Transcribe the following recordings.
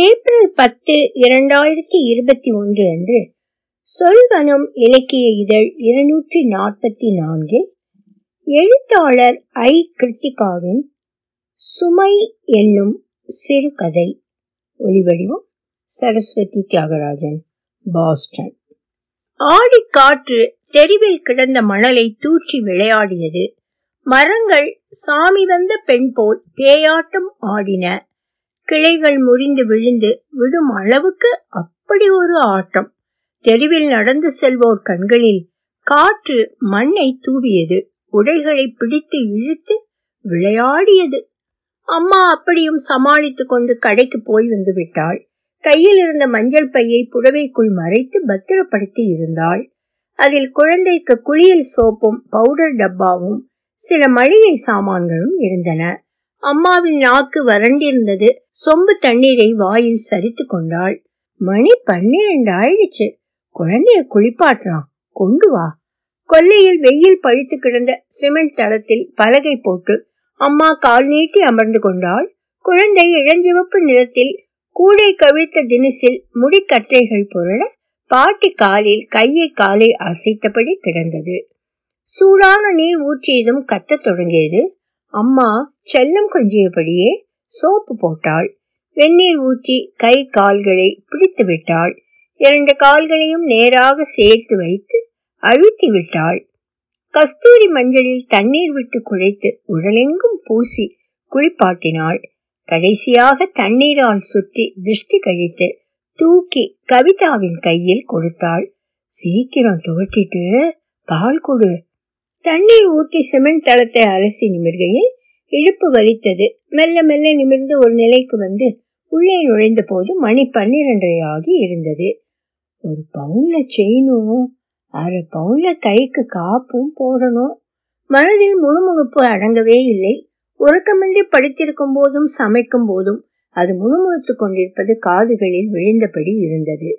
April பத்து இரண்டாயிரத்தி இருபத்தி ஒன்று அன்று சொல்வனம் இலக்கிய இதழ் இருநூற்றி நாற்பத்தி நான்கில் எழுத்தாளர் ஐ. கிருத்திகாவின் சுமை என்னும் சிறுகதை. ஒலிவடிவம் சரஸ்வதி தியாகராஜன் பாஸ்டன். ஆடிக்காற்று தெருவில் கிடந்த மணலை தூற்றி விளையாடியது. மரங்கள் சாமி வந்த பெண் போல் பேயாட்டம் ஆடின கிளைகள் முறிந்து விழுந்து விடும் அளவுக்கு அப்படி ஒரு ஆட்டம். தெருவில் நடந்து செல்வோர் கண்களில் காற்று மண்ணை தூவியது. உடைகளை பிடித்து இழுத்து விளையாடியது. அம்மா அப்படியும் சமாளித்துக் கொண்டு கடைக்கு போய் வந்து விட்டாள். கையில் இருந்த மஞ்சள் பையை புடவைக்குள் மறைத்து பத்திரப்படுத்தி இருந்தாள். அதில் குழந்தைக்கு குளியல் சோப்பும் பவுடர் டப்பாவும் சில மளிகை சாமான்களும் இருந்தன. அம்மாவின் நாக்கு வறண்டிருந்தது. சொம்பு தண்ணீரை வாயில் சரித்து கொண்டாள். மணி பன்னிரண்டு ஆயிடுச்சு. குழந்தைய குளிப்பாட்டுறான் கொண்டு வா. கொல்லையில் வெயில் பழுத்து கிடந்த சிமெண்ட் தளத்தில் பலகை போட்டு அம்மா கால் நீட்டி அமர்ந்து கொண்டாள். குழந்தை இளஞ்சிவப்பு நிறத்தில் கூடை கவிழ்த்த தினசில் முடிக்கற்றைகள் புரள பாட்டி காலில் கையை காலை அசைத்தபடி கிடந்தது. சூடான நீர் ஊற்றியதும் கத்தத் தொடங்கியது. அம்மா செல்லம் கொஞ்சியபடியே சோப்பு போட்டாள். வெந்நீர் ஊற்றி கை கால்களை பிடித்து விட்டாள். இரண்டு கால்களையும் நேராக சேர்த்து வைத்து அழுத்தி விட்டாள். கஸ்தூரி மஞ்சளில் தண்ணீர் விட்டு குழைத்து உடலெங்கும் பூசி குளிப்பாட்டினாள். கடைசியாக தண்ணீரால் சுற்றி திருஷ்டி கழித்து தூக்கி கவிதாவின் கையில் கொடுத்தாள். சீக்கிரம் துவட்டிட்டு பால் கொடு. தண்ணீர் ஊற்றி சிமெண்ட் தளத்தை அலசி நிமிர்கையில் இழுப்பு வலித்தது. மெல்ல மெல்ல நிமிர்ந்து ஒரு நிலைக்கு வந்து உள்ளே நுழைந்த போது மணி பன்னிரண்டரை ஆகி இருந்தது. ஒரு பவுன்ல செயினும் அரை பவுன்ல கைக்கு காப்பும் போடணும். மனதில் முணுமுணுப்பு அடங்கவே இல்லை. உறக்கமின்றி படித்திருக்கும் போதும் சமைக்கும் போதும் அது முணுமுணுத்துக் கொண்டிருப்பது காதுகளில் விழுந்தபடி இருந்தது.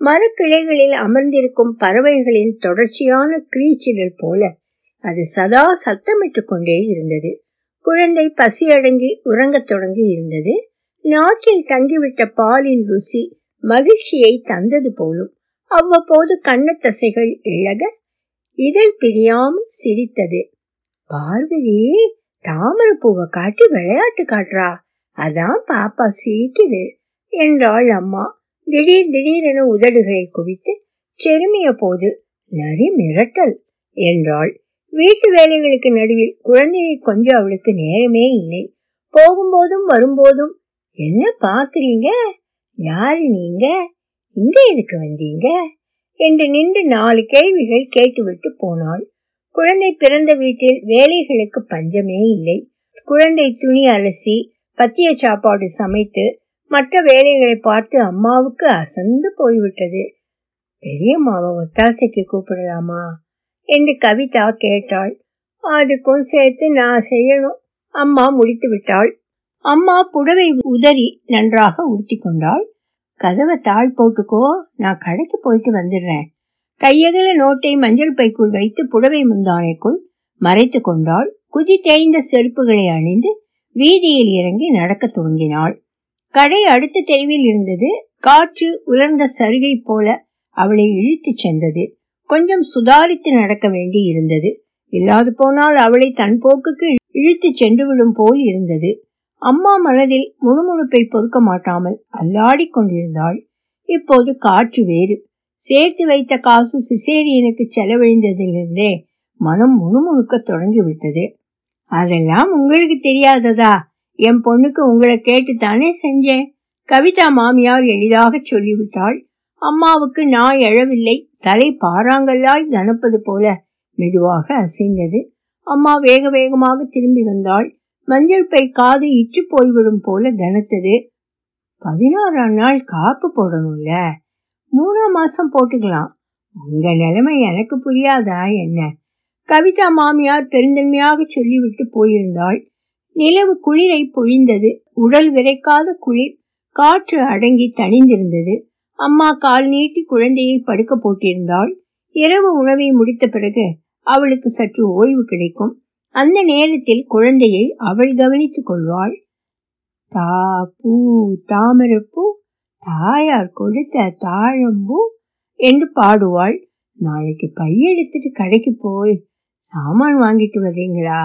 மரக்கிளைகளில் அமர்ந்திருக்கும் பறவைகளின் தொடர்ச்சியான கிரீச்சிடல் போல அது சதா சத்தமிட்டு கொண்டே இருந்தது. குழந்தை பசி அடங்கி உறங்கத் தொடங்கி இருந்தது. நாட்டில் தங்கிவிட்ட பாலின் ருசி மகிழ்ச்சியை தந்தது போலும். அவ்வப்போது கண்ணத்தசைகள் இழக இதழ் பிரியாமல் சிரித்தது. பார்வதி தாமரை பூவை காட்டி விளையாட்டு காட்டுறா. அதான் பாப்பா சிரிக்குது என்றாள் அம்மா. திடீர் திடீரென உதடுகளை குவித்து செருமிய போது நரி மிரட்டல் என்றாள். வீட்டு வேலைகளுக்கு நடுவில் குழந்தையை கொஞ்சம் அவளுக்கு நேரமே இல்லை. போகும்போதும் வரும்போதும் என்ன பாக்குறீங்க யாரு நீங்க? இங்க எதுக்கு வந்தீங்க? என்று நின்று நாலு கேள்விகள் கேட்டுவிட்டு போனாள். குழந்தை பிறந்த வீட்டில் வேலைகளுக்கு பஞ்சமே இல்லை. குழந்தை துணி அலசி பத்திய சாப்பாடு சமைத்து மற்ற வேலைகளை பார்த்து அம்மாவுக்கு அசந்து போய்விட்டது. பெரியம்மாவை ஒத்தாசைக்கு கூப்பிடலாமா? என்று கவிதா கேட்டாள். அதுக்கும் சேர்த்து நான் செய்யணும். அம்மா முடித்து விட்டாள் அம்மா புடவை உதறி நன்றாக உடுத்தி கொண்டாள். கதவை தாழ் போட்டுக்கோ நான் கடைக்கு போயிட்டு வந்துடுறேன். கையகல நோட்டை மஞ்சள் பைக்குள் வைத்து புடவை முந்தானைக்குள் மறைத்து கொண்டாள். குதி தேய்ந்த செருப்புகளை அணிந்து வீதியில் இறங்கி நடக்க துவங்கினாள். கடை அடுத்த தெருவில் இருந்தது. காற்று உலர்ந்த சருகை போல அவளை இழுத்துச் சென்றது. கொஞ்சம் சுதாரித்து நடக்க வேண்டி இருந்தது. இல்லாது போனால் அவளை தன் போக்குக்கு இழுத்துச் சென்று விடும் போல் இருந்தது. அம்மா மனதில் முணுமுணுப்பை பொறுக்க மாட்டாமல் அல்லாடி கொண்டிருந்தாள். இப்போது காற்று வேறு. சேர்த்து வைத்த காசு சிசேரியனுக்கு செலவழிந்ததிலிருந்தே மனம் முணுமுணுக்க தொடங்கிவிட்டது. அதெல்லாம் உங்களுக்கு தெரியாததா? என் பொண்ணுக்கு உங்களை கேட்டுத்தானே செஞ்சேன். கவிதா மாமியார் எளிதாக சொல்லிவிட்டாள். அம்மாவுக்கு நான் எழவில்லை. தலை பாறாங்கல்லாய் தனப்பது போல மெதுவாக அசைந்தது. அம்மா வேக வேகமாக திரும்பி வந்தாள். மஞ்சள் பை காது இச்சு போய்விடும் போல கனத்தது பதினாறாம் நாள் காப்பு போடணும்ல? மூணாம் மாசம் போட்டுக்கலாம். உங்க நிலைமை எனக்கு புரியாதா என்ன? கவிதா மாமியார் பெருந்தன்மையாக சொல்லிவிட்டு போயிருந்தாள். நிலவு குளிரை பொழிந்தது. உடல் விரைக்காத குளிர். காற்று அடங்கி தணிந்திருந்தது. அம்மா கால் நீட்டி குழந்தையை படுக்க போட்டிருந்தாள். இரவு உணவை முடித்த பிறகு அவளுக்கு சற்று ஓய்வு கிடைக்கும். அந்த நேரத்தில் குழந்தையை அவள் கவனித்துக் கொள்வாள். தா பூ தாமரப்பூ தாயார் கொடுத்த தாழம்பூ என்று பாடுவாள். நாளைக்கு பையெடுத்துட்டு கடைக்கு போய் சாமான் வாங்கிட்டு வர்றீங்களா?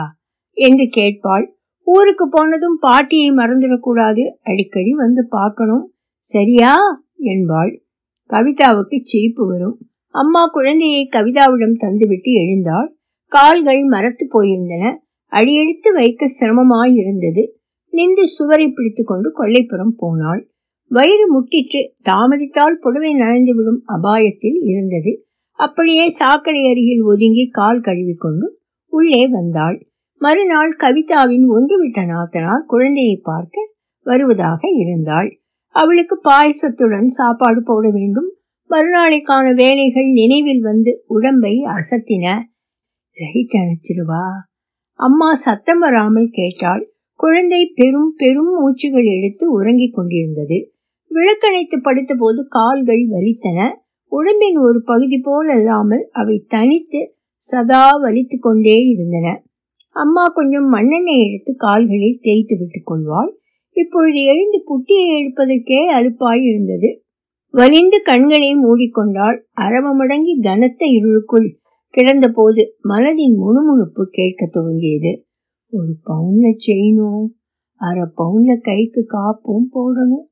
என்று கேட்பாள். ஊருக்கு போனதும் பாட்டியை மறந்துடக்கூடாது. அடிக்கடி வந்து பார்க்கணும். சரியா? என்பாள். கவிதாவுக்கு சிரிப்பு வரும். அம்மா குழந்தையை கவிதாவிடம் தந்துவிட்டு எழுந்தாள். கால்கள் மரத்து போயிருந்தன. அடியெடுத்து வைக்க சிரமமாயிருந்தது. நின்று சுவரை பிடித்து கொண்டு கொல்லைப்புறம் போனாள். வயிறு முட்டிற்று தாமதித்தால் புடவை நனைந்துவிடும் அபாயத்தில் இருந்தது. அப்படியே சாக்கடை அருகில் ஒதுங்கி கால் கழுவிக்கொண்டு உள்ளே வந்தாள். மறுநாள் கவிதாவின் ஒன்றுவிட்ட நாத்தனார் குழந்தையை பார்க்க வருவதாக இருந்தாள். அவளுக்கு பாயசத்துடன் சாப்பாடு போட வேண்டும். மறுநாளைக்கான வேலைகள் நினைவில் வந்து உடம்பை அசத்தின. லைட் அணைச்சிருவா அம்மா சத்தம் வராமல் கேட்டாள். குழந்தை பெரும் பெரும் மூச்சுகள் எடுத்து உறங்கிக் கொண்டிருந்தது. விளக்கணைத்து படுத்தபோது கால்கள் வலித்தன. உடம்பின் ஒரு பகுதி போல் அல்லாமல் அவை தனித்து சதா வலித்து கொண்டே இருந்தன. அம்மா கொஞ்சம் மண்ணெண்ணெய் எடுத்து கால்களில் தேய்த்து விட்டுக் கொள்வாள். இப்பொழுது எழுந்து புட்டியை எழுப்பதற்கே அலுப்பாய் இருந்தது வலிந்து கண்களை மூடிக்கொண்டாள் அரவ மடங்கி கனத்த இருளுக்குள் கிடந்தபோது மனதின் முணுமுணுப்பு கேட்க துவங்கியது. ஒரு பவுன்ல செயினும் அரை பவுன்ல கைக்கு காப்பும் போடணும்.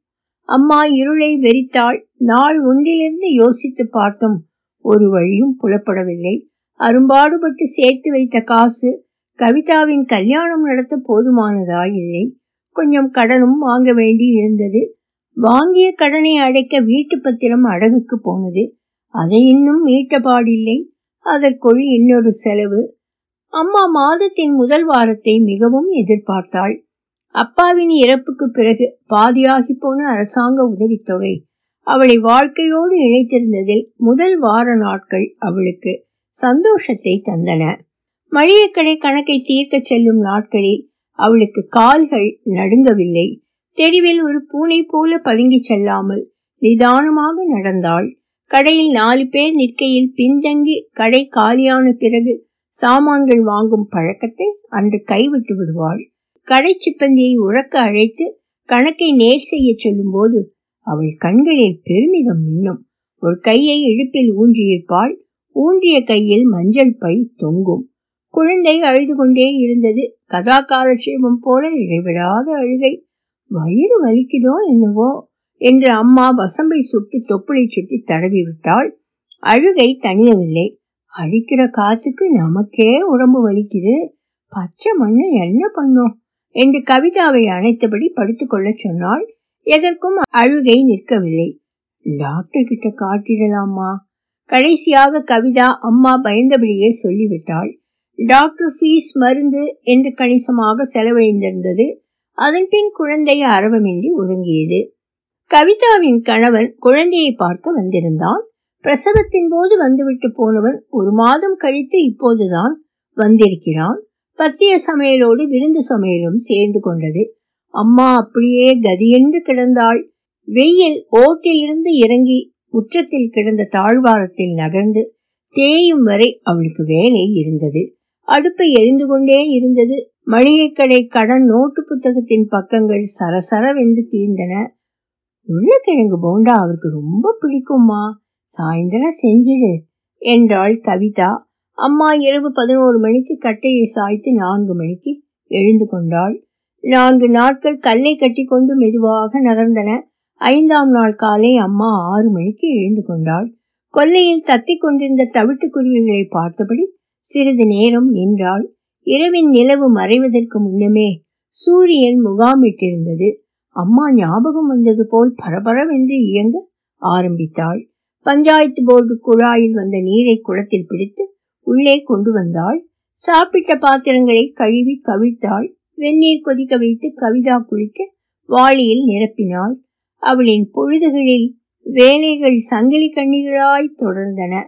அம்மா இருளை வெறித்தாள். நாள் ஒன்றிலிருந்து யோசித்து பார்த்தோம். ஒரு வழியும் புலப்படவில்லை. அரும்பாடுபட்டு சேர்த்து வைத்த காசு கவிதாவின் கல்யாணம் நடத்த போதுமானதாயில்லை. கொஞ்சம் கடனும் வாங்க வேண்டி இருந்தது. வாங்கிய கடனை அடைக்க வீட்டு பத்திரம் அடகுக்கு போனது. அதை இன்னும் மீட்டபாடில்லை அதற்குள் இன்னொரு செலவு. அம்மா மாதத்தின் முதல் வாரத்தை மிகவும் எதிர்பார்த்தாள். அப்பாவின் இறப்புக்கு பிறகு பாதியாகி போன அரசாங்க உதவித்தொகை. அவளை வாழ்க்கையோடு இணைத்திருந்ததில் முதல் வார நாட்கள் அவளுக்கு சந்தோஷத்தை தந்தன. மளிகைக்கடை கணக்கை தீர்க்க செல்லும் நாட்களில் அவளுக்கு கால்கள் நடுங்கவில்லை. தெருவில் ஒரு பூனை போல பதுங்கி செல்லாமல் நிதானமாக நடந்தாள். கடையில் நாலு பேர் நிற்கையில் பின்தங்கி கடை காலியான பிறகு சாமான்கள் வாங்கும் பழக்கத்தை அன்று கைவிட்டு விடுவாள். கடை சிப்பந்தியை உறக்க அழைத்து கணக்கை நேர் செய்ய சொல்லும் போது அவள் கண்களில் பெருமிதம் மின்னும். ஒரு கையை இடுப்பில் ஊன்றியிருப்பாள். ஊன்றிய கையில் மஞ்சள் பை தொங்கும். குழந்தை அழுது கொண்டே இருந்தது. கதா காலட்சேபம் போல இடைவிடாத அழுகை. வயிறு வலிக்குதோ என்னவோ என்று அம்மா வசம்பை சுட்டு தொப்புளை சுட்டி தடவி விட்டாள் அழுகை தனியவில்லை அழிக்கிற காத்துக்கு நமக்கே உடம்பு வலிக்குது. பச்சை மண்ணு என்ன பண்ணும் என்று கவிதாவை அணைத்தபடி படுத்துக்கொள்ள சொன்னால் எதற்கும் அழுகை நிற்கவில்லை. டாக்டர் கிட்ட காட்டிடலாமா? கடைசியாக கவிதா அம்மா பயந்தபடியே சொல்லிவிட்டாள். டாக்டர் ஃபீஸ் மருந்து என்று கணிசமாக செலவழிந்திருந்தது. அதன்பின் குழந்தை அரவமின்றி உறங்கியது. கவிதாவின் கணவன் குழந்தையை பார்க்க வந்திருந்தான். பிரசவத்தின் போது வந்துவிட்டு போனவன் ஒரு மாதம் கழித்து இப்போதுதான் வந்திருக்கிறான். பத்திய சமையலோடு விருந்து சமையலும் சேர்ந்து கொண்டது. அம்மா அப்படியே கதியென்று கிடந்தாள். வெயில் ஓட்டிலிருந்து இறங்கி முற்றத்தில் கிடந்த தாழ்வாரத்தில் நகர்ந்து தேயும் வரை அவளுக்கு வேலை இருந்தது. அடுப்பை எரிந்து கொண்டே இருந்தது. மளிகைக்கடை கடன் நோட்டு புத்தகத்தின் பக்கங்கள் சரசரவென்று தீர்ந்தன. உருளைக்கிழங்கு போண்டா அவருக்கு ரொம்ப பிடிக்குமா சாயந்தரம் செஞ்சிடு என்றாள் கவிதா. அம்மா இரவு பதினோரு மணிக்கு கட்டையை சாய்த்து நான்கு மணிக்கு எழுந்து கொண்டாள். நான்கு நாட்கள் கல்லை கட்டி கொண்டு மெதுவாக நகர்ந்தன. ஐந்தாம் நாள் காலை அம்மா ஆறு மணிக்கு எழுந்து கொண்டாள். கொல்லையில் தத்தி கொண்டிருந்த தவிட்டுக்குருவிகளை பார்த்தபடி சிறிது நேரம் நின்றாள். இரவின் நிலவு மறைவதற்கு முன்னமே சூரியன் முகாமிட்டிருந்தது. அம்மா ஞாபகம் வந்தது போல் பரபரவென்று இயங்க ஆரம்பித்தாள். பஞ்சாயத்து போர்டு குழாயில் வந்த நீரை குளத்தில் பிடித்து உள்ளே கொண்டு வந்தாள். சாப்பிட்ட பாத்திரங்களை கழுவி கவிழ்த்தாள். வெந்நீர் கொதிக்க வைத்து கவிதா குளிக்க வாளியில் நிரப்பினாள். அவளின் பொழுதுகளில் வேலைகள் சங்கிலி கண்ணிகளாய் தொடர்ந்தன.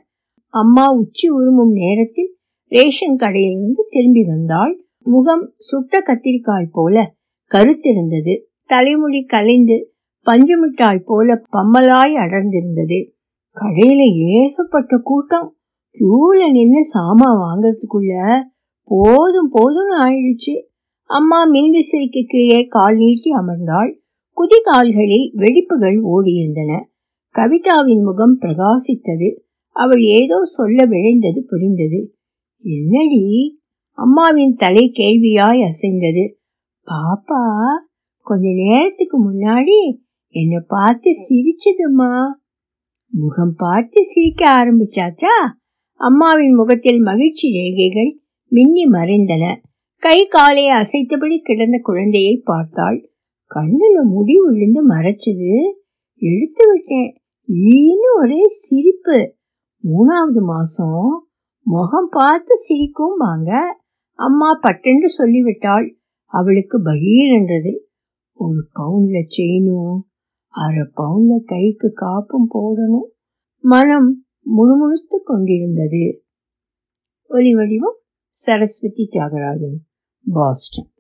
அம்மா உச்சி உருமும் நேரத்தில் ரேஷன் கடையிலிருந்து திரும்பி வந்தாள். முகம் சுட்ட கத்திரிக்காய் போல கருத்திருந்தது. தலைமுடி கலைந்து பஞ்சுமிட்டாய் போல பம்மலாய் அடர்ந்திருந்தது. கடையில ஏகப்பட்ட கூட்டம். கியூல நின்னு சாமான் வாங்கறதுக்குள்ள போதும் போதும்னு ஆயிடுச்சு. அம்மா மின்விசிறிக்கு கீழே கால் நீட்டி அமர்ந்தாள். குதி கால்களில் வெடிப்புகள் ஓடியிருந்தன. கவிதாவின் முகம் பிரகாசித்தது. அவள் ஏதோ சொல்ல விழைந்தது புரிந்தது. என்னடி? அம்மாவின் தலை கேள்வியாய் அசைந்தது. பாப்பா கொஞ்ச நேரத்துக்கு முன்னாடி என்னை பார்த்து சிரிச்சதுமா முகம் பார்த்து சிரிக்க ஆரம்பிச்சாச்சா? அம்மாவின் முகத்தில் மகிழ்ச்சி ரேகைகள் மின்னி மறைந்தன. கை காலை அசைத்தபடி கிடந்த குழந்தையை பார்த்தாள். கண்ணுல முடி விழுந்து மறைச்சது. எடுத்து விட்டேன். ஈன்னு ஒரே சிரிப்பு. மூணாவது மாசம் முகம் பார்த்து சிரிக்கும் வாங்க. அம்மா பட்டென்று சொல்லிவிட்டாள். அவளுக்கு பகீர் என்றது. ஒரு பவுன்ல செயினும் அரை பவுன்ல கைக்கு காப்பும் போடணும். மனம் முணுமுணுத்து கொண்டிருந்தது. ஒலி வடிவம் சரஸ்வதி தியாகராஜன் பாஸ்டன்.